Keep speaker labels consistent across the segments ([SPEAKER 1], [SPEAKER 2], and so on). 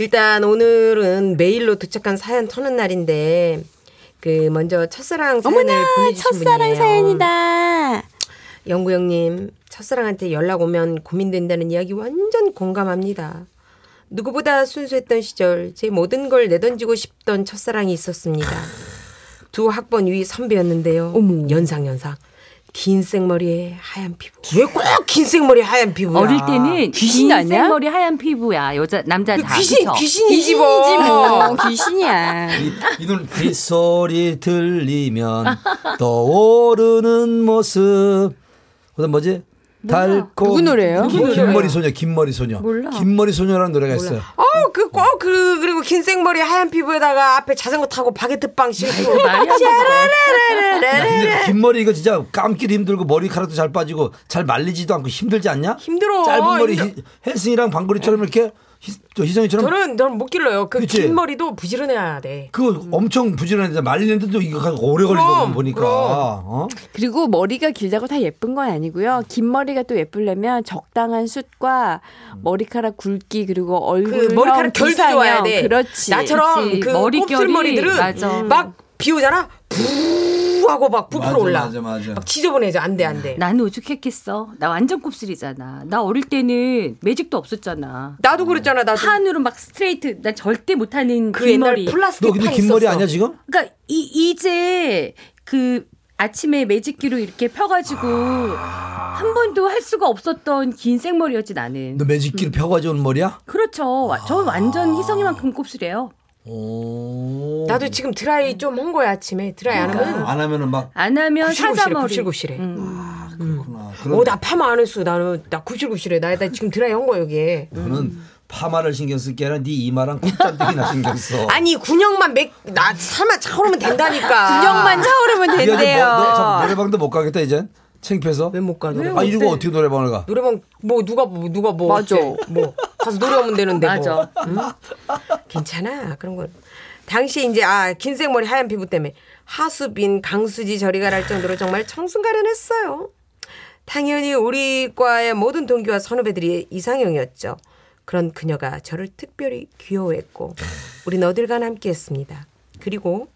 [SPEAKER 1] 일단 오늘은 메일로 도착한 사연 터는 날인데 그 먼저 첫사랑 사연을 보내주신
[SPEAKER 2] 첫사랑
[SPEAKER 1] 분이에요.
[SPEAKER 2] 사연이다.
[SPEAKER 1] 영구 형님 첫사랑한테 연락 오면 고민된다는 이야기 완전 공감합니다. 누구보다 순수했던 시절 제 모든 걸 내던지고 싶던 첫사랑이 있었습니다. 두 학번 위 선배였는데요.
[SPEAKER 2] 어머.
[SPEAKER 1] 연상 연상. 긴 생머리에 하얀 피부. 왜 꼭 긴 생머리에 하얀 피부야?
[SPEAKER 3] 어릴 때는
[SPEAKER 2] 귀신
[SPEAKER 3] 긴
[SPEAKER 2] 아니야?
[SPEAKER 3] 생머리 하얀 피부야 여자 남자 그다
[SPEAKER 1] 귀신
[SPEAKER 3] 그쵸?
[SPEAKER 1] 귀신이지 뭐.
[SPEAKER 2] 귀신이지 뭐 귀신이야.
[SPEAKER 4] 이눈 빗소리 들리면 떠오르는 모습. 그다음 뭐지? 달콤
[SPEAKER 2] 누구 노래예요?
[SPEAKER 4] 긴,
[SPEAKER 2] 누구
[SPEAKER 4] 긴 머리 소녀, 긴 머리 소녀.
[SPEAKER 3] 몰라.
[SPEAKER 4] 긴 머리 소녀라는 노래가 있어요.
[SPEAKER 1] 어, 그, 꼭, 그, 그리고 긴 생머리 하얀 피부에다가 앞에 자전거 타고 바게트 빵 신고.
[SPEAKER 3] 말이 안 돼.
[SPEAKER 4] 야, 근데 긴 머리 이거 진짜 감기도 힘들고 머리카락도 잘 빠지고 잘 말리지도 않고 힘들지 않냐?
[SPEAKER 1] 힘들어.
[SPEAKER 4] 짧은 머리
[SPEAKER 1] 힘들어.
[SPEAKER 4] 희, 혜승이랑 방구리처럼 이렇게 희, 희성이처럼
[SPEAKER 1] 저는, 저는 못 길러요. 그
[SPEAKER 4] 그치?
[SPEAKER 1] 긴 머리도 부지런해야 돼.
[SPEAKER 4] 그 엄청 부지런한데 말리는데도 이거 오래 걸리더라고
[SPEAKER 1] 그럼,
[SPEAKER 4] 보니까.
[SPEAKER 1] 그럼.
[SPEAKER 4] 어?
[SPEAKER 2] 그리고 머리가 길다고 다 예쁜 건 아니고요. 긴 머리가 또 예쁘려면 적당한 숱과 머리카락 굵기 그리고 얼굴
[SPEAKER 1] 그 머리카락 결도 좋아야 돼.
[SPEAKER 2] 그렇지.
[SPEAKER 1] 나처럼
[SPEAKER 3] 그치.
[SPEAKER 1] 그 곱슬머리들은
[SPEAKER 3] 맞아.
[SPEAKER 1] 막 비우잖아. 부 하고 막 부풀어
[SPEAKER 4] 맞아,
[SPEAKER 1] 올라.
[SPEAKER 4] 맞아, 맞아.
[SPEAKER 1] 막 지저분해져. 안 돼, 안 돼.
[SPEAKER 3] 나는 오죽했겠어. 나 완전 곱슬이잖아. 나 어릴 때는 매직도 없었잖아.
[SPEAKER 1] 나도 그랬잖아. 나도.
[SPEAKER 3] 판으로 막 스트레이트. 나 절대 못하는 그긴
[SPEAKER 1] 옛날
[SPEAKER 3] 머리.
[SPEAKER 1] 플라스틱
[SPEAKER 4] 너 근데 판긴 머리. 아니야 지금?
[SPEAKER 3] 그러니까 이, 이제 그 아침에 매직기로 이렇게 펴가지고 한 번도 할 수가 없었던 긴 생머리였지 나는.
[SPEAKER 4] 너 매직기를 펴가지고 온 머리야?
[SPEAKER 3] 그렇죠. 와, 저 완전 희성이만큼 곱슬이에요.
[SPEAKER 4] 오.
[SPEAKER 1] 나도 지금 드라이 좀 한 거야, 아침에. 드라이 안 하면.
[SPEAKER 4] 안 하면은 막
[SPEAKER 3] 안 하면 사자머리.
[SPEAKER 1] 굽실굽실해.
[SPEAKER 3] 음.
[SPEAKER 4] 그렇구나. 그런
[SPEAKER 1] 어, 나 파마 안 했어. 나는, 나 굽실굽실해. 나, 나 지금 드라이 한 거야, 여기에.
[SPEAKER 4] 너는 파마를 신경 쓸 게 아니라 네 이마랑 콧잔등이나 신경 써.
[SPEAKER 1] 아니, 군형만 맥, 나, 살만 차오르면 된다니까.
[SPEAKER 2] 군형만 차오르면
[SPEAKER 4] 이제 뭐, 너 참,
[SPEAKER 2] 된대요.
[SPEAKER 4] 노래방도 못 가겠다 이제. 창피해서.
[SPEAKER 1] 왜 못 가, 노래방?
[SPEAKER 4] 아 이러고 어떻게 노래방을 가?
[SPEAKER 1] 노래방, 뭐, 누가, 뭐, 누가 뭐.
[SPEAKER 2] 맞아.
[SPEAKER 1] 어때? 뭐. 가서 노래하면 되는데. 뭐.
[SPEAKER 3] 맞아.
[SPEAKER 1] 응? 괜찮아. 그런 건. 당시 이제, 아, 긴 생머리 하얀 피부 때문에 하수빈, 강수지 저리 가랄 정도로 정말 청순가련했어요. 당연히 우리 과의 모든 동기와 선후배들이 이상형이었죠. 그런 그녀가 저를 특별히 귀여워했고, 우린 어딜 가나 함께 했습니다. 그리고,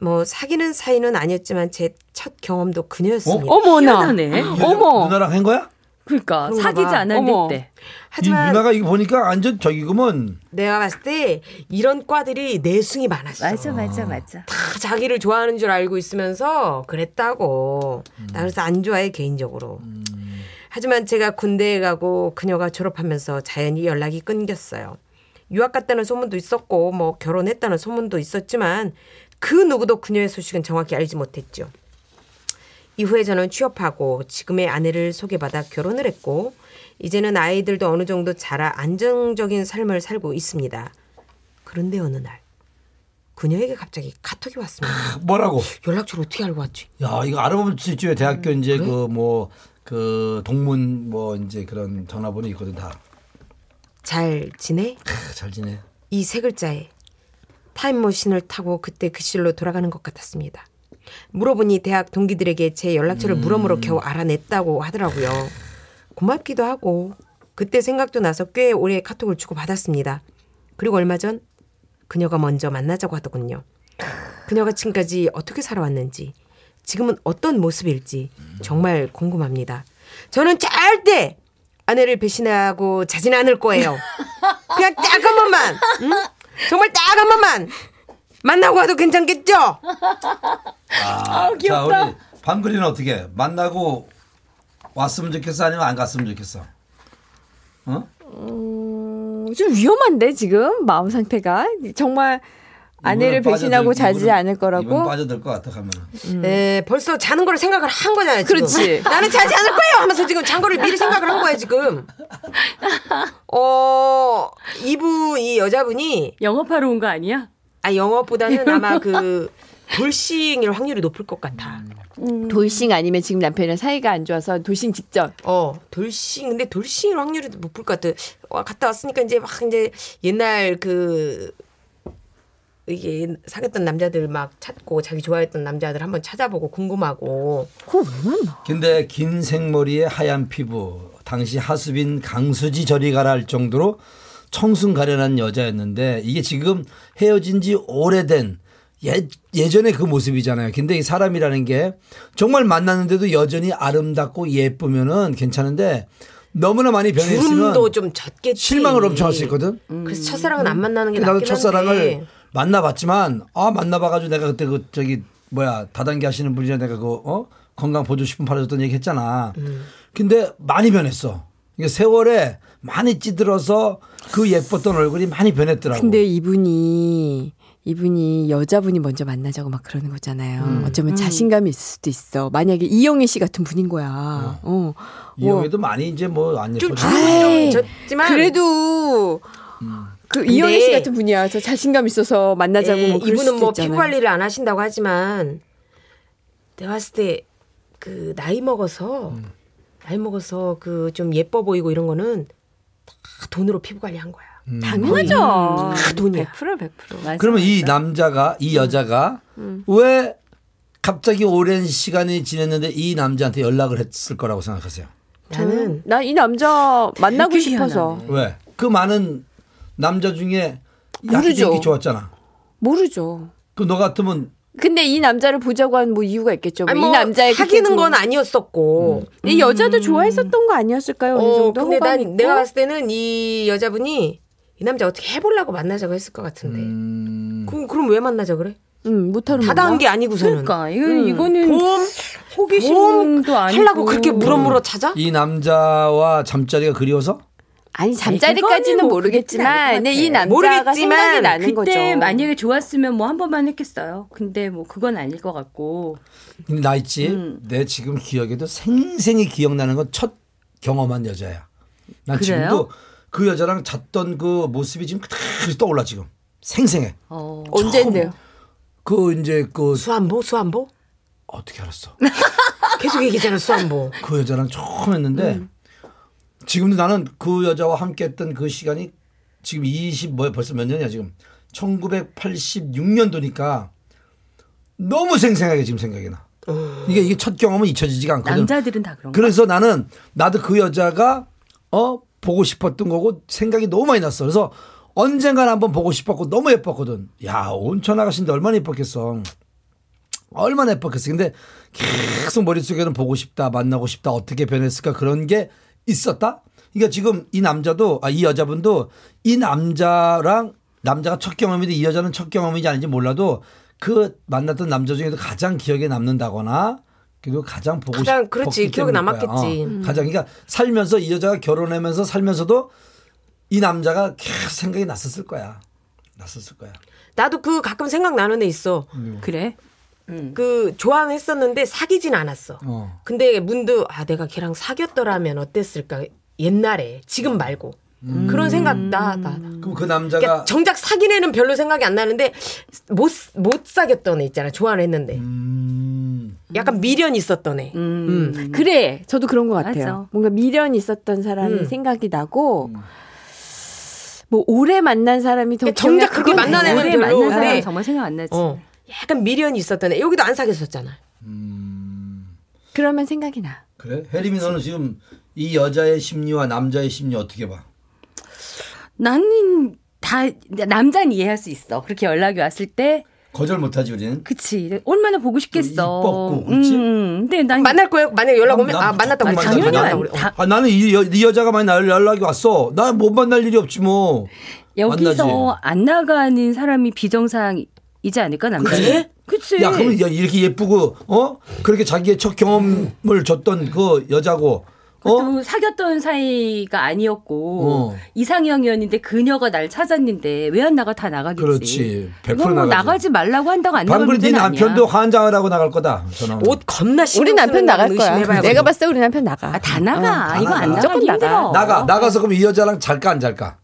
[SPEAKER 1] 뭐, 사귀는 사이는 아니었지만 제 첫 경험도 그녀였습니다.
[SPEAKER 2] 어머나.
[SPEAKER 3] 희한하네.
[SPEAKER 2] 어머.
[SPEAKER 4] 누나랑 한 거야?
[SPEAKER 3] 그러니까 사귀지
[SPEAKER 2] 어머.
[SPEAKER 3] 때.
[SPEAKER 1] 하지만
[SPEAKER 4] 이 누나가 이거 보니까 완전 저기구먼.
[SPEAKER 1] 내가 봤을 때 이런 과들이 내숭이 많았어.
[SPEAKER 3] 맞아 맞아 맞아.
[SPEAKER 1] 다 자기를 좋아하는 줄 알고 있으면서 그랬다고. 나 그래서 안 좋아해 개인적으로. 하지만 제가 군대에 가고 그녀가 졸업하면서 자연히 연락이 끊겼어요. 유학 갔다는 소문도 있었고 뭐 결혼했다는 소문도 있었지만 그 누구도 그녀의 소식은 정확히 알지 못했죠. 이후에 저는 취업하고 지금의 아내를 소개받아 결혼을 했고 이제는 아이들도 어느 정도 자라 안정적인 삶을 살고 있습니다. 그런데 어느 날 그녀에게 갑자기 카톡이 왔습니다.
[SPEAKER 4] 뭐라고?
[SPEAKER 1] 연락처를 어떻게 알고 왔지?
[SPEAKER 4] 야 이거 알아보면 수 있죠. 대학교 이제 그뭐 그 동문 뭐 이제 그런 전화번호 있거든 다.
[SPEAKER 1] 잘 지내?
[SPEAKER 4] 크, 잘 지내.
[SPEAKER 1] 이 세 글자에 타임머신을 타고 그때 그 시절로 돌아가는 것 같았습니다. 물어보니 대학 동기들에게 제 연락처를 물어물어 겨우 알아냈다고 하더라고요. 고맙기도 하고 그때 생각도 나서 꽤 오래 카톡을 주고 받았습니다. 그리고 얼마 전 그녀가 먼저 만나자고 하더군요. 그녀가 지금까지 어떻게 살아왔는지 지금은 어떤 모습일지 정말 궁금합니다. 저는 절대 아내를 배신하고 자진 않을 거예요. 그냥 딱 한 번만, 응? 정말 딱 한 번만 만나고 와도 괜찮겠죠?
[SPEAKER 4] 아, 자 우리 밤그리는 어떻게 만나고 왔으면 좋겠어 아니면 안 갔으면 좋겠어? 어?
[SPEAKER 2] 음, 좀 위험한데 지금 마음 상태가 정말 아내를 배신하고
[SPEAKER 4] 빠져들-
[SPEAKER 2] 자지 않을 거라고.
[SPEAKER 4] 빠져들 것 같아 가면.
[SPEAKER 1] 네, 벌써 자는 걸 생각을 한 거잖아요. 지금.
[SPEAKER 2] 그렇지.
[SPEAKER 1] 나는 자지 않을 거예요 하면서 지금 잔 거를 미리 생각을 한 거야 지금. 어 이분 이 여자분이
[SPEAKER 3] 영업하러 온 거 아니야?
[SPEAKER 1] 아 영업보다는 아마 그 돌싱일 확률이 높을 것 같아.
[SPEAKER 2] 돌싱 아니면 지금 남편이랑 사이가 안 좋아서 돌싱 직전.
[SPEAKER 1] 어 돌싱 근데 돌싱일 확률이 높을 것 같아. 와, 갔다 왔으니까 이제 막 이제 옛날 그 이게 사귀었던 남자들 막 찾고 자기 좋아했던 남자들 한번 찾아보고 궁금하고
[SPEAKER 2] 그거 왜 만나?
[SPEAKER 4] 근데 긴 생머리에 하얀 피부 당시 하수빈 강수지 저리 가라 할 정도로 청순 가련한 여자였는데 이게 지금 헤어진 지 오래된 예, 예전의 그 모습이잖아요. 근데 이 사람이라는 게 정말 만났는데도 여전히 아름답고 예쁘면은 괜찮은데 너무나 많이 변했으면
[SPEAKER 1] 주름도 좀 젖겠지.
[SPEAKER 4] 실망을 엄청 할 수 있거든.
[SPEAKER 1] 그래서 첫사랑은 안 만나는 게
[SPEAKER 4] 나도 첫사랑을
[SPEAKER 1] 한데.
[SPEAKER 4] 만나봤지만 아 만나봐가지고 내가 그때 그 저기 뭐야 다단계 하시는 분이랑 내가 그 어? 건강 보조 식품 팔아줬던 얘기 했잖아.
[SPEAKER 1] 음.
[SPEAKER 4] 근데 많이 변했어. 이게 세월에 많이 찌들어서 그 예뻤던 얼굴이 많이 변했더라고.
[SPEAKER 2] 근데 이분이 이분이 여자분이 먼저 만나자고 막 그러는 거잖아요.
[SPEAKER 4] 음.
[SPEAKER 2] 어쩌면 자신감이 있을 수도 있어. 만약에 이영애 씨 같은 분인 거야. 어.
[SPEAKER 4] 이영애도 많이 이제
[SPEAKER 1] 뭐안좀
[SPEAKER 4] 예뻐져.
[SPEAKER 2] 아이,
[SPEAKER 1] 주름이 좀 젖지만
[SPEAKER 2] 그래도
[SPEAKER 4] 음.
[SPEAKER 2] 그 이영애 씨 같은 분이야. 저 자신감 있어서 만나자고
[SPEAKER 1] 예,
[SPEAKER 2] 뭐 그럴
[SPEAKER 1] 이분은
[SPEAKER 2] 수도
[SPEAKER 1] 뭐
[SPEAKER 2] 있잖아요.
[SPEAKER 1] 피부 관리를 안 하신다고 하지만 내가 봤을 때 그 나이 먹어서
[SPEAKER 4] 음.
[SPEAKER 1] 나이 먹어서 그 좀 예뻐 보이고 이런 거는 다 돈으로 피부 관리한 거야.
[SPEAKER 4] 음.
[SPEAKER 2] 당연하죠.
[SPEAKER 1] 다 돈이야.
[SPEAKER 2] 100% 100%.
[SPEAKER 3] 맞아,
[SPEAKER 4] 그러면 이
[SPEAKER 3] 맞아.
[SPEAKER 4] 남자가 이 여자가 왜 갑자기 오랜 시간이 지냈는데 이 남자한테 연락을 했을 거라고 생각하세요?
[SPEAKER 1] 나는
[SPEAKER 2] 나 이 남자 만나고 싶어서
[SPEAKER 3] 희한하네.
[SPEAKER 4] 왜? 그 많은 남자 중에 약이
[SPEAKER 2] 모르죠.
[SPEAKER 4] 좋았잖아.
[SPEAKER 2] 모르죠.
[SPEAKER 4] 그 너 같으면
[SPEAKER 2] 근데 이 남자를 보자고 한 뭐 이유가 있겠죠. 뭐
[SPEAKER 1] 아니 이뭐
[SPEAKER 2] 남자의
[SPEAKER 1] 사귀는 건
[SPEAKER 2] 그-
[SPEAKER 1] 아니었었고.
[SPEAKER 2] 이 여자도 좋아했었던 거 아니었을까요? 어느
[SPEAKER 1] 어,
[SPEAKER 2] 정도
[SPEAKER 1] 근데 난
[SPEAKER 2] 있고?
[SPEAKER 1] 내가 봤을 때는 이 여자분이 이 남자 어떻게 해보려고 만나자고 했을 것 같은데.
[SPEAKER 4] 음,
[SPEAKER 1] 그럼, 그럼 왜 만나자 그래?
[SPEAKER 2] 응, 못하는
[SPEAKER 1] 다다한 게 아니고서는.
[SPEAKER 3] 그러니까 이건 이거는
[SPEAKER 1] 보험
[SPEAKER 3] 호기심도 아니고
[SPEAKER 1] 하려고 그렇게 물어물어 찾아?
[SPEAKER 4] 이 남자와 잠자리가 그리워서
[SPEAKER 2] 아니 잠자리까지는
[SPEAKER 3] 뭐
[SPEAKER 2] 모르겠지만
[SPEAKER 3] 것
[SPEAKER 2] 이. 남자가
[SPEAKER 1] 모르겠지만
[SPEAKER 2] 생각이 나는
[SPEAKER 3] 그때
[SPEAKER 2] 거죠.
[SPEAKER 3] 만약에 좋았으면 뭐 한 번만 했겠어요. 근데 뭐 그건 아닐 것 같고.
[SPEAKER 4] 나 있지.
[SPEAKER 3] 음.
[SPEAKER 4] 내 지금 기억에도 생생히 기억나는 건 첫 경험한 여자야. 난
[SPEAKER 3] 그래요?
[SPEAKER 4] 지금도 그 여자랑 잤던 그 모습이 지금 그대로 떠올라 지금. 생생해.
[SPEAKER 3] 어.
[SPEAKER 2] 언젠데요?
[SPEAKER 4] 그 이제 그
[SPEAKER 1] 수안보 수안보?
[SPEAKER 4] 어떻게 알았어?
[SPEAKER 1] 계속 얘기잖아 수안보.
[SPEAKER 4] 그 여자랑 처음 했는데
[SPEAKER 3] 음.
[SPEAKER 4] 지금도 나는 그 여자와 함께 했던 그 시간이 지금 20 뭐야 벌써 몇 년이야 지금 1986년도니까 너무 생생하게 지금 생각이 나. 이게 이게 첫 경험은 잊혀지지가 않거든.
[SPEAKER 3] 남자들은 다 그런 거.
[SPEAKER 4] 그래서 나는 나도 그 여자가 어 보고 싶었던 거고 생각이 너무 많이 났어. 그래서 언젠간 한번 보고 싶었고 너무 예뻤거든. 야 온천 아가씨인데 얼마나 예뻤겠어. 얼마나 예뻤겠어. 근데 계속 머릿속에는 보고 싶다, 만나고 싶다, 어떻게 변했을까 그런 게 있었다. 그러니까 지금 이 남자도 아 이 여자분도 이 남자랑 남자가 첫 경험인데 이 여자는 첫 경험인지 아닌지 몰라도 그 만났던 남자 중에도 가장 기억에 남는다거나 그리고 가장 보고
[SPEAKER 1] 가장
[SPEAKER 4] 싶
[SPEAKER 1] 그렇지,
[SPEAKER 4] 싶었기
[SPEAKER 1] 기억에. 남았겠지.
[SPEAKER 4] 어, 가장 그러니까 살면서 이 여자가 결혼하면서 살면서도 이 남자가 계속 생각이 났었을 거야. 났었을 거야.
[SPEAKER 1] 나도 그 가끔 생각나는 애 있어.
[SPEAKER 3] 그래?
[SPEAKER 1] 그 좋아는 했었는데 사귀진 않았어.
[SPEAKER 4] 어.
[SPEAKER 1] 근데 문득 아 내가 걔랑 사귀었더라면 어땠을까 옛날에 지금 말고 그런 생각 나 나.
[SPEAKER 4] 그럼 그 남자가
[SPEAKER 1] 그러니까 정작 사귄 애는 별로 생각이 안 나는데 못 못 사귀었던 애 있잖아 좋아는 했는데
[SPEAKER 4] 음,
[SPEAKER 1] 약간 미련 있었던 애.
[SPEAKER 3] 음.
[SPEAKER 2] 그래, 저도 그런 것 같아요.
[SPEAKER 3] 맞아.
[SPEAKER 2] 뭔가 미련 있었던 사람이
[SPEAKER 1] 음.
[SPEAKER 2] 생각이 나고 뭐 오래 만난 사람이 더
[SPEAKER 1] 그러니까 정작 그렇게 만난 애는
[SPEAKER 3] 오래
[SPEAKER 1] 별로
[SPEAKER 3] 만난 사람 정말 생각 안 나지.
[SPEAKER 1] 어 약간 미련이 있었던 애 여기도 안 사귀었었잖아.
[SPEAKER 2] 그러면 생각이 나.
[SPEAKER 4] 그래? 혜림이 너는 지금 이 여자의 심리와 남자의 심리 어떻게 봐?
[SPEAKER 3] 나는 다 남자는 이해할 수 있어. 그렇게 연락이 왔을 때
[SPEAKER 4] 거절 못하지 우리는.
[SPEAKER 3] 그치 얼마나 보고 싶겠어.
[SPEAKER 4] 이뻤고, 그치?
[SPEAKER 3] 음, 근데 난
[SPEAKER 1] 만날 거예요? 만약 연락 오면 난아 만났다고 그랬지.
[SPEAKER 3] 당연히
[SPEAKER 1] 그래.
[SPEAKER 3] 다-
[SPEAKER 4] 아, 나는 이, 여, 이 여자가 많이 연락이 왔어. 난 못 만날 일이 없지 뭐.
[SPEAKER 3] 여기서
[SPEAKER 4] 만나지.
[SPEAKER 3] 안 나가는 사람이 비정상 이지 않을까 남자는?
[SPEAKER 4] 그래?
[SPEAKER 3] 그치.
[SPEAKER 4] 야, 그러면 야, 이렇게 예쁘고 어 그렇게 자기의 첫 경험을 줬던 그 여자고
[SPEAKER 3] 어또 사귀었던 사이가 아니었고
[SPEAKER 4] 어.
[SPEAKER 3] 이상형이었는데 그녀가 날 찾았는데 왜 안 나가 다 나가겠지.
[SPEAKER 4] 그렇지. 100%
[SPEAKER 3] 이건 뭐
[SPEAKER 4] 나가지.
[SPEAKER 3] 나가지 말라고 한다고 안
[SPEAKER 4] 방금
[SPEAKER 3] 나가는
[SPEAKER 4] 네 남편도
[SPEAKER 3] 아니야.
[SPEAKER 4] 하고 나갈 거다.
[SPEAKER 1] 옷 겁나 신경
[SPEAKER 2] 우리 남편 나갈 거야.
[SPEAKER 1] 의심해봐야겠네.
[SPEAKER 2] 내가 봤을 때 우리 남편 나가.
[SPEAKER 3] 아, 다 나가.
[SPEAKER 4] 어,
[SPEAKER 3] 이거 다안
[SPEAKER 4] 나가.
[SPEAKER 2] 무조건
[SPEAKER 3] 힘들어.
[SPEAKER 2] 나가.
[SPEAKER 4] 나가 나가서 그럼 이 여자랑 잘까 안 잘까?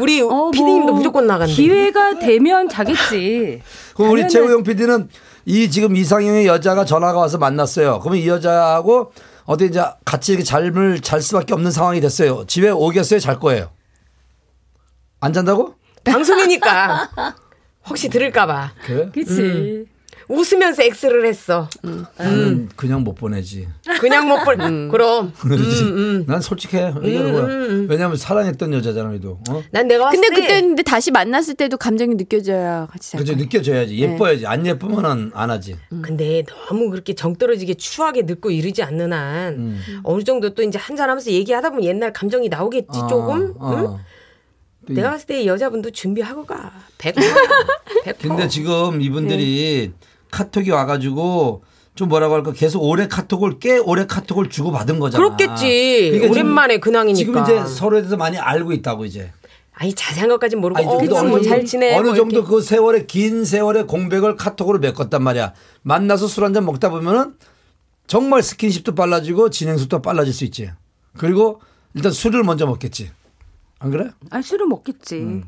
[SPEAKER 1] 우리
[SPEAKER 3] 어,
[SPEAKER 1] 피디님도
[SPEAKER 3] 뭐
[SPEAKER 1] 무조건 나간대.
[SPEAKER 3] 기회가 되면 자겠지.
[SPEAKER 4] 그럼 우리. 최우영 PD는 이 지금 이상형의 여자가 전화가 와서 만났어요. 그러면 이 여자하고 어디 이제 같이 이렇게 잠을 잘 수밖에 없는 상황이 됐어요. 집에 오겠어요? 잘 거예요? 안 잔다고?
[SPEAKER 1] 방송이니까 혹시 들을까봐.
[SPEAKER 4] 그래?
[SPEAKER 3] 그치.
[SPEAKER 1] 웃으면서 X를 했어.
[SPEAKER 4] 나는 그냥 못 보내지.
[SPEAKER 1] 그냥 못 볼. 그럼
[SPEAKER 4] 그렇지. 난 솔직해. 거야. 왜냐면 사랑했던 여자잖아, 도 어?
[SPEAKER 1] 난 내가 봤을
[SPEAKER 2] 근데
[SPEAKER 1] 때
[SPEAKER 2] 그때 근데 다시 만났을 때도 감정이 느껴져야 같이 살
[SPEAKER 4] 그죠. 느껴져야지. 예뻐야지. 안 예쁘면은 안 하지.
[SPEAKER 1] 근데 너무 그렇게 정 떨어지게 추하게 늙고 이르지 않는 한
[SPEAKER 4] 음.
[SPEAKER 1] 어느 정도 또 이제 한잔하면서 얘기하다 보면 옛날 감정이 나오겠지 조금.
[SPEAKER 4] 어,
[SPEAKER 1] 응? 내가 봤을 때이 여자분도 준비하고 가. 100%. 100%.
[SPEAKER 4] 근데 지금 이분들이 카톡이 와가지고 좀 뭐라고 할까 계속 오래 카톡을 꽤 오래 카톡을 주고 받은 거잖아.
[SPEAKER 1] 그렇겠지.
[SPEAKER 4] 그러니까
[SPEAKER 1] 오랜만에 근황이니까.
[SPEAKER 4] 지금 이제 서로에 대해서 많이 알고 있다고 이제.
[SPEAKER 1] 아니 자세한 것까지는 모르고
[SPEAKER 4] 아니,
[SPEAKER 1] 어,
[SPEAKER 4] 그래도
[SPEAKER 1] 그치,
[SPEAKER 4] 어느
[SPEAKER 1] 뭐
[SPEAKER 4] 정도,
[SPEAKER 1] 잘 지내.
[SPEAKER 4] 어느
[SPEAKER 1] 뭐
[SPEAKER 4] 정도. 그 세월의 긴 세월의 공백을 카톡으로 메꿨단 말이야. 만나서 술 한 잔 먹다 보면은 정말 스킨십도 빨라지고 진행 속도 빨라질 수 있지. 그리고 일단 술을 먼저 먹겠지. 안 그래?
[SPEAKER 3] 아, 술은 먹겠지.
[SPEAKER 4] 음.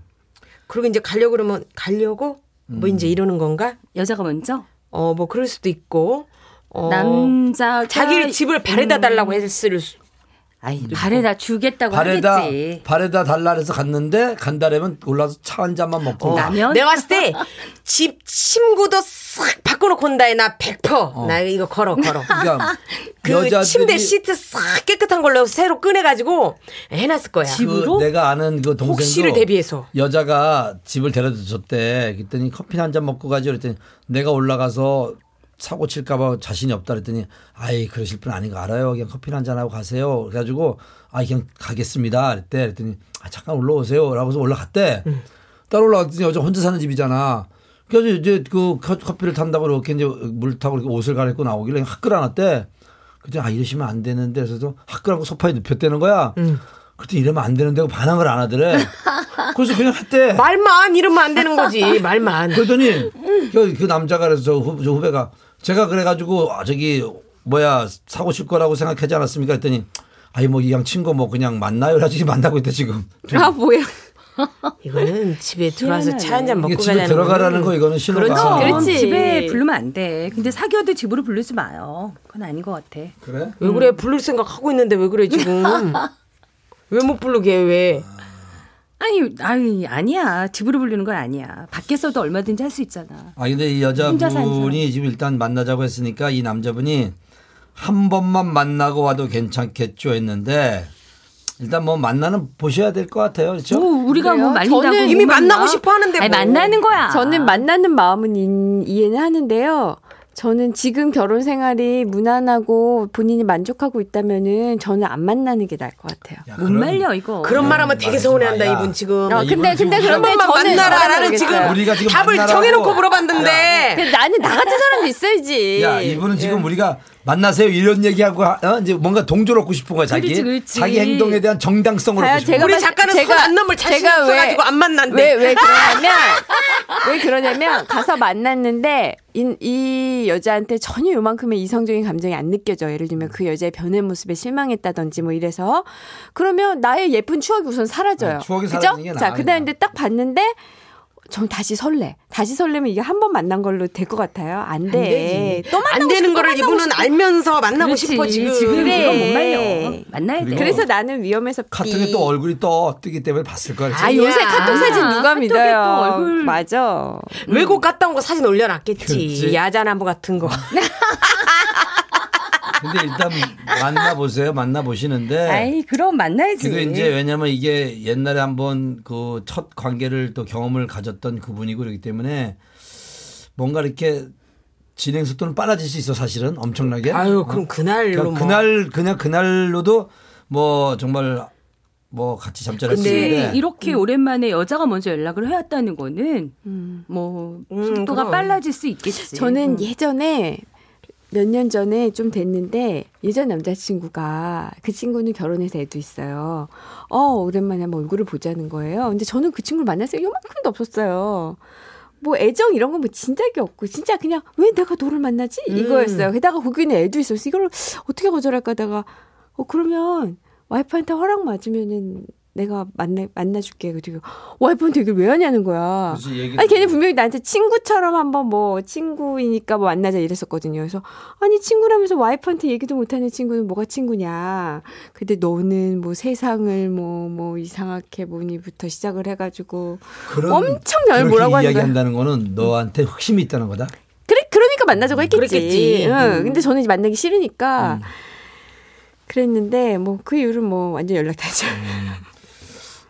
[SPEAKER 1] 그리고 이제 가려고 그러면 가려고 뭐
[SPEAKER 4] 음.
[SPEAKER 1] 이제 이러는 건가?
[SPEAKER 3] 여자가 먼저
[SPEAKER 1] 어 뭐 그럴 수도 있고. 어,
[SPEAKER 3] 남자가
[SPEAKER 1] 자기 집을 바래다 달라고 했을 수.
[SPEAKER 3] 아이, 발에다 주겠다고
[SPEAKER 4] 발에다
[SPEAKER 3] 하겠지.
[SPEAKER 4] 발에다 달라 해서 갔는데 간다라면 올라서 차 한 잔만 먹고
[SPEAKER 1] 어,
[SPEAKER 3] 라면?
[SPEAKER 1] 내가 봤을 때 집 침구도 싹 바꿔놓고 온다 해나 100%. 나 이거 걸어 걸어.
[SPEAKER 4] 그러니까
[SPEAKER 1] 그
[SPEAKER 4] 여자들이
[SPEAKER 1] 침대 시트 싹 깨끗한 걸로 새로 꺼내가지고 해놨을 거야.
[SPEAKER 4] 그 내가 아는 그 동생도
[SPEAKER 1] 혹시를 대비해서.
[SPEAKER 4] 여자가 집을 데려다 줬대. 그랬더니 커피 한 잔 먹고 가지 그랬더니 내가 올라가서 사고 칠까봐 자신이 없다 그랬더니 아이 그러실 분 아닌 거 알아요. 그냥 커피 한 잔 하고 가세요. 그래가지고 아 그냥 가겠습니다. 그랬대. 그랬더니 아 잠깐 올라오세요. 라고서 올라갔대. 따로 올라갔더니 여자 혼자 사는 집이잖아. 그래서 이제 그 커- 커피를 탄다고 이렇게 이제 물 타고 이렇게 옷을 갈아입고 나오길래 학글 안 왔대. 그때 아 이러시면 안 되는데 그래서 학글하고 소파에 눕혔다는 거야. 그때 이러면 안 되는데 반항을 안 하더래. 그래서 그냥 했대.
[SPEAKER 1] 말만 이러면 안 되는 거지. 말만.
[SPEAKER 4] 그러더니 그, 그 남자가 그래서 저 후배가 제가 그래가지고 아, 저기 뭐야 사고 칠 거라고 생각하지 않았습니까? 했더니 아이 뭐 이양 친구 뭐 그냥 만나요. 라지고 만나고 있대 지금.
[SPEAKER 2] 아 뭐야?
[SPEAKER 1] 이거는 집에 들어와서 차 한 잔 먹고
[SPEAKER 4] 집에
[SPEAKER 1] 가자는
[SPEAKER 4] 들어가라는
[SPEAKER 1] 거는
[SPEAKER 4] 거 이거는 신호가.
[SPEAKER 2] 그렇지.
[SPEAKER 3] 집에 부르면 안 돼. 근데 사귀어도 집으로 부르지 마요. 그건 아닌 것 같아.
[SPEAKER 4] 그래?
[SPEAKER 1] 왜 그래? 부를 생각 하고 있는데 왜 그래 지금? 왜 못 부르게 해, 왜?
[SPEAKER 3] 아니, 아니, 아니야. 집으로 부르는 건 아니야. 밖에서도 얼마든지 할 수 있잖아.
[SPEAKER 4] 아 근데 이 여자분이 지금 일단 만나자고 했으니까 이 남자분이 한 번만 만나고 와도 괜찮겠죠 했는데 일단 뭐 만나는 보셔야 될 것 같아요. 그렇죠?
[SPEAKER 3] 뭐 우리가 뭐
[SPEAKER 2] 그래요?
[SPEAKER 3] 말린다고
[SPEAKER 2] 저는
[SPEAKER 3] 못
[SPEAKER 1] 이미
[SPEAKER 3] 만나?
[SPEAKER 1] 만나고 싶어 하는데
[SPEAKER 3] 아니,
[SPEAKER 1] 뭐.
[SPEAKER 3] 만나는 거야.
[SPEAKER 2] 저는 만나는 마음은 인- 이해는 하는데요. 저는 지금 결혼 생활이 무난하고 본인이 만족하고 있다면은 저는 안 만나는 게 나을 것 같아요.
[SPEAKER 4] 야,
[SPEAKER 3] 못
[SPEAKER 4] 그럼
[SPEAKER 3] 말려 이거.
[SPEAKER 1] 그런 말 하면 되게
[SPEAKER 4] 말하지
[SPEAKER 1] 서운해한다
[SPEAKER 4] 마, 야.
[SPEAKER 1] 이분 지금.
[SPEAKER 2] 어, 근데
[SPEAKER 4] 이분은
[SPEAKER 2] 근데
[SPEAKER 4] 지금
[SPEAKER 2] 그런데
[SPEAKER 1] 한 번만
[SPEAKER 2] 저는
[SPEAKER 1] 만나라라는 지금.
[SPEAKER 4] 우리가 지금
[SPEAKER 1] 답을
[SPEAKER 4] 만나라고-
[SPEAKER 1] 정해놓고 물어봤는데
[SPEAKER 2] 그 나는 나 같은 사람도 있어야지.
[SPEAKER 4] 야, 이분은
[SPEAKER 1] 예.
[SPEAKER 4] 지금 우리가 만나세요 이런 얘기하고 하- 어? 이제 뭔가 동조를 얻고 싶은 거야 자기
[SPEAKER 3] 그렇지, 그렇지.
[SPEAKER 4] 자기 행동에 대한 정당성을
[SPEAKER 2] 봐요,
[SPEAKER 4] 얻고 싶은
[SPEAKER 2] 제가
[SPEAKER 4] 거야.
[SPEAKER 1] 우리
[SPEAKER 2] 봤-
[SPEAKER 1] 작가는
[SPEAKER 2] 제가-
[SPEAKER 1] 손안 넘을 자신이
[SPEAKER 2] 제가 왜-
[SPEAKER 1] 없어가지고 안 만난대.
[SPEAKER 2] 왜, 왜 그러냐면, 왜 그러냐면, 가서 만났는데, 이, 이 여자한테 전혀 요만큼의 이성적인 감정이 안 느껴져. 예를 들면 그 여자의 변의 모습에 실망했다든지 뭐 이래서. 그러면 나의 예쁜 추억이 우선 사라져요.
[SPEAKER 4] 네, 추억이? 사라지는 게
[SPEAKER 2] 자,
[SPEAKER 4] 나아요.
[SPEAKER 2] 그 다음에 근데 딱 봤는데, 전 다시 설레. 다시 설레면 이게 한 번 만난 걸로 될 것 같아요. 안 돼.
[SPEAKER 1] 안 되지.
[SPEAKER 2] 또 만나고
[SPEAKER 1] 안 되는
[SPEAKER 2] 싶어,
[SPEAKER 1] 거를 이분은
[SPEAKER 2] 싶어.
[SPEAKER 1] 알면서 만나고
[SPEAKER 3] 그렇지.
[SPEAKER 1] 싶어 지금.
[SPEAKER 3] 지금
[SPEAKER 2] 그래.
[SPEAKER 3] 이건 못 말려. 만나야 돼.
[SPEAKER 2] 그래서 나는 위험해서
[SPEAKER 4] 카톡에
[SPEAKER 2] 삐.
[SPEAKER 4] 또 얼굴이 떠 뜨기 때문에 봤을 거야.
[SPEAKER 2] 아, 요새
[SPEAKER 1] 야.
[SPEAKER 2] 카톡 사진 누가
[SPEAKER 3] 카톡에
[SPEAKER 2] 믿어요?
[SPEAKER 3] 또 얼굴-
[SPEAKER 2] 맞아.
[SPEAKER 1] 외국 갔다 온 거 사진 올려놨겠지.
[SPEAKER 4] 그렇지.
[SPEAKER 1] 야자나무 같은 거.
[SPEAKER 4] 근데 일단 만나 보세요. 만나 보시는데.
[SPEAKER 3] 아이, 그럼 만나야지.
[SPEAKER 4] 그리고 이제 왜냐면 이게 옛날에 한번 그 첫 관계를 또 경험을 가졌던 그분이고 그렇기 때문에 뭔가 이렇게 진행 속도는 빨라질 수 있어 사실은 엄청나게.
[SPEAKER 1] 아유 그럼 그날로
[SPEAKER 4] 그러니까
[SPEAKER 1] 뭐.
[SPEAKER 4] 그날 그냥 그날로도 뭐 정말 뭐 같이 잠자리 했는데
[SPEAKER 3] 이렇게 오랜만에 여자가 먼저 연락을 해왔다는 거는 뭐
[SPEAKER 1] 음,
[SPEAKER 3] 속도가
[SPEAKER 1] 그럼.
[SPEAKER 3] 빨라질 수 있겠지.
[SPEAKER 2] 저는 예전에 몇 년 전에 좀 됐는데 예전 남자친구가 그 친구는 결혼해서 애도 있어요. 어 오랜만에 한번 얼굴을 보자는 거예요. 근데 저는 그 친구를 만났을 때 요만큼도 없었어요. 뭐 애정 이런 건뭐 진작이 없고 진짜 그냥 왜 내가 너를 만나지 이거였어요. 게다가 거기는 애도 있었어. 이걸 어떻게 거절할까 하다가 어 그러면 와이프한테 허락 맞으면은 내가 만나 만나줄게. 그리고 와이프한테 이걸 왜 하냐는 거야. 아니 걔는 분명히 나한테 친구처럼 한번 뭐 친구이니까 뭐 만나자 이랬었거든요. 그래서 아니 친구라면서 와이프한테 얘기도 못하는 친구는 뭐가 친구냐. 근데 너는 뭐 세상을 뭐뭐 이상하게 보니부터 시작을 해가지고
[SPEAKER 4] 그런
[SPEAKER 2] 엄청 나를
[SPEAKER 4] 그렇게
[SPEAKER 2] 뭐라고 하는 거야.
[SPEAKER 4] 이야기한다는 거는 너한테 흑심이 있다는 거다.
[SPEAKER 2] 그래 그러면 만나자고 했겠지.
[SPEAKER 1] 그랬겠지.
[SPEAKER 2] 응.
[SPEAKER 1] 음.
[SPEAKER 2] 근데 저는 이제 만나기 싫으니까 그랬는데 뭐 그 이후로 뭐 완전 연락 다죠.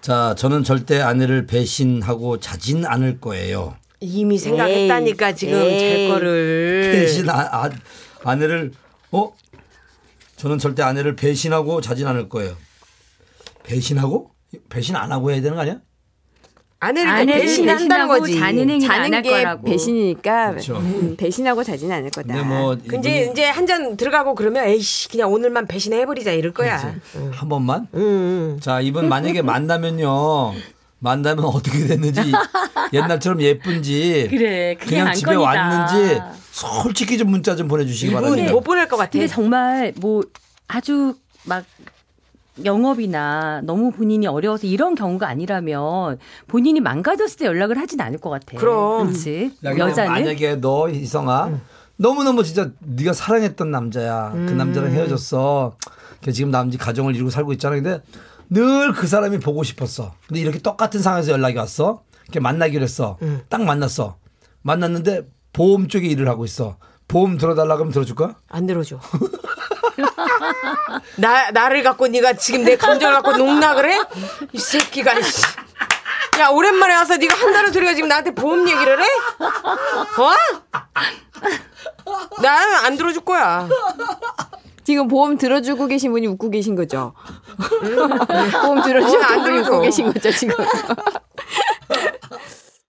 [SPEAKER 4] 자, 저는 절대 아내를 배신하고 자진 않을 거예요.
[SPEAKER 1] 이미 생각했다니까
[SPEAKER 2] 에이,
[SPEAKER 1] 지금
[SPEAKER 2] 에이.
[SPEAKER 1] 제 거를.
[SPEAKER 4] 배신 아, 아, 아내를 어? 저는 절대 아내를 배신하고 자진 않을 거예요. 배신하고? 배신 안 하고 해야 되는 거 아니야?
[SPEAKER 1] 아내를
[SPEAKER 3] 아내를
[SPEAKER 1] 배신한다는 거지.
[SPEAKER 3] 자는 행위는 안
[SPEAKER 2] 자는 할게
[SPEAKER 3] 거라고.
[SPEAKER 2] 배신이니까
[SPEAKER 4] 그렇죠.
[SPEAKER 2] 음, 배신하고 자진 않을 거다.
[SPEAKER 4] 근데 뭐 이분이
[SPEAKER 1] 이제 한 잔 들어가고 그러면 에이씨 그냥 오늘만 배신해 버리자 이럴 거야. 응.
[SPEAKER 4] 한 번만.
[SPEAKER 1] 응.
[SPEAKER 4] 자, 이분 만약에 만나면요. 만나면 어떻게 됐는지 옛날처럼 예쁜지
[SPEAKER 3] 그래, 그게
[SPEAKER 4] 그냥 집에
[SPEAKER 3] 관건이다.
[SPEAKER 4] 왔는지 솔직히 좀 문자 좀 보내 주시기
[SPEAKER 1] 이분
[SPEAKER 4] 바랍니다.
[SPEAKER 1] 못 보낼 것 같아.
[SPEAKER 3] 근데 정말 뭐 아주 막 영업이나 너무 본인이 어려워서 이런 경우가 아니라면 본인이 망가졌을 때 연락을 하진 않을 것 같아.
[SPEAKER 1] 그럼.
[SPEAKER 3] 그렇지. 여자는
[SPEAKER 4] 만약에 너 희성아 너무너무 진짜 네가 사랑했던 남자야. 그 남자랑 헤어졌어. 걔 지금 남지 가정을 이루고 살고 있잖아. 근데 늘 그 사람이 보고 싶었어. 근데 이렇게 똑같은 상황에서 연락이 왔어. 이렇게 만나기로 했어. 딱 만났어. 만났는데 보험 쪽에 일을 하고 있어. 보험 들어달라 그러면 들어줄 거야?
[SPEAKER 1] 안 들어줘. 나 나를 갖고 네가 지금 내 감정을 갖고 농락을 해? 이 새끼가. 씨. 야 오랜만에 와서 네가 한다는 소리가 지금 나한테 보험 얘기를 해? 어? 난 안 들어줄 거야.
[SPEAKER 2] 지금 보험 들어주고 계신 분이 웃고 계신 거죠. 보험 들어주고
[SPEAKER 1] 어, 안
[SPEAKER 2] 분이. 웃고 계신 거죠 지금.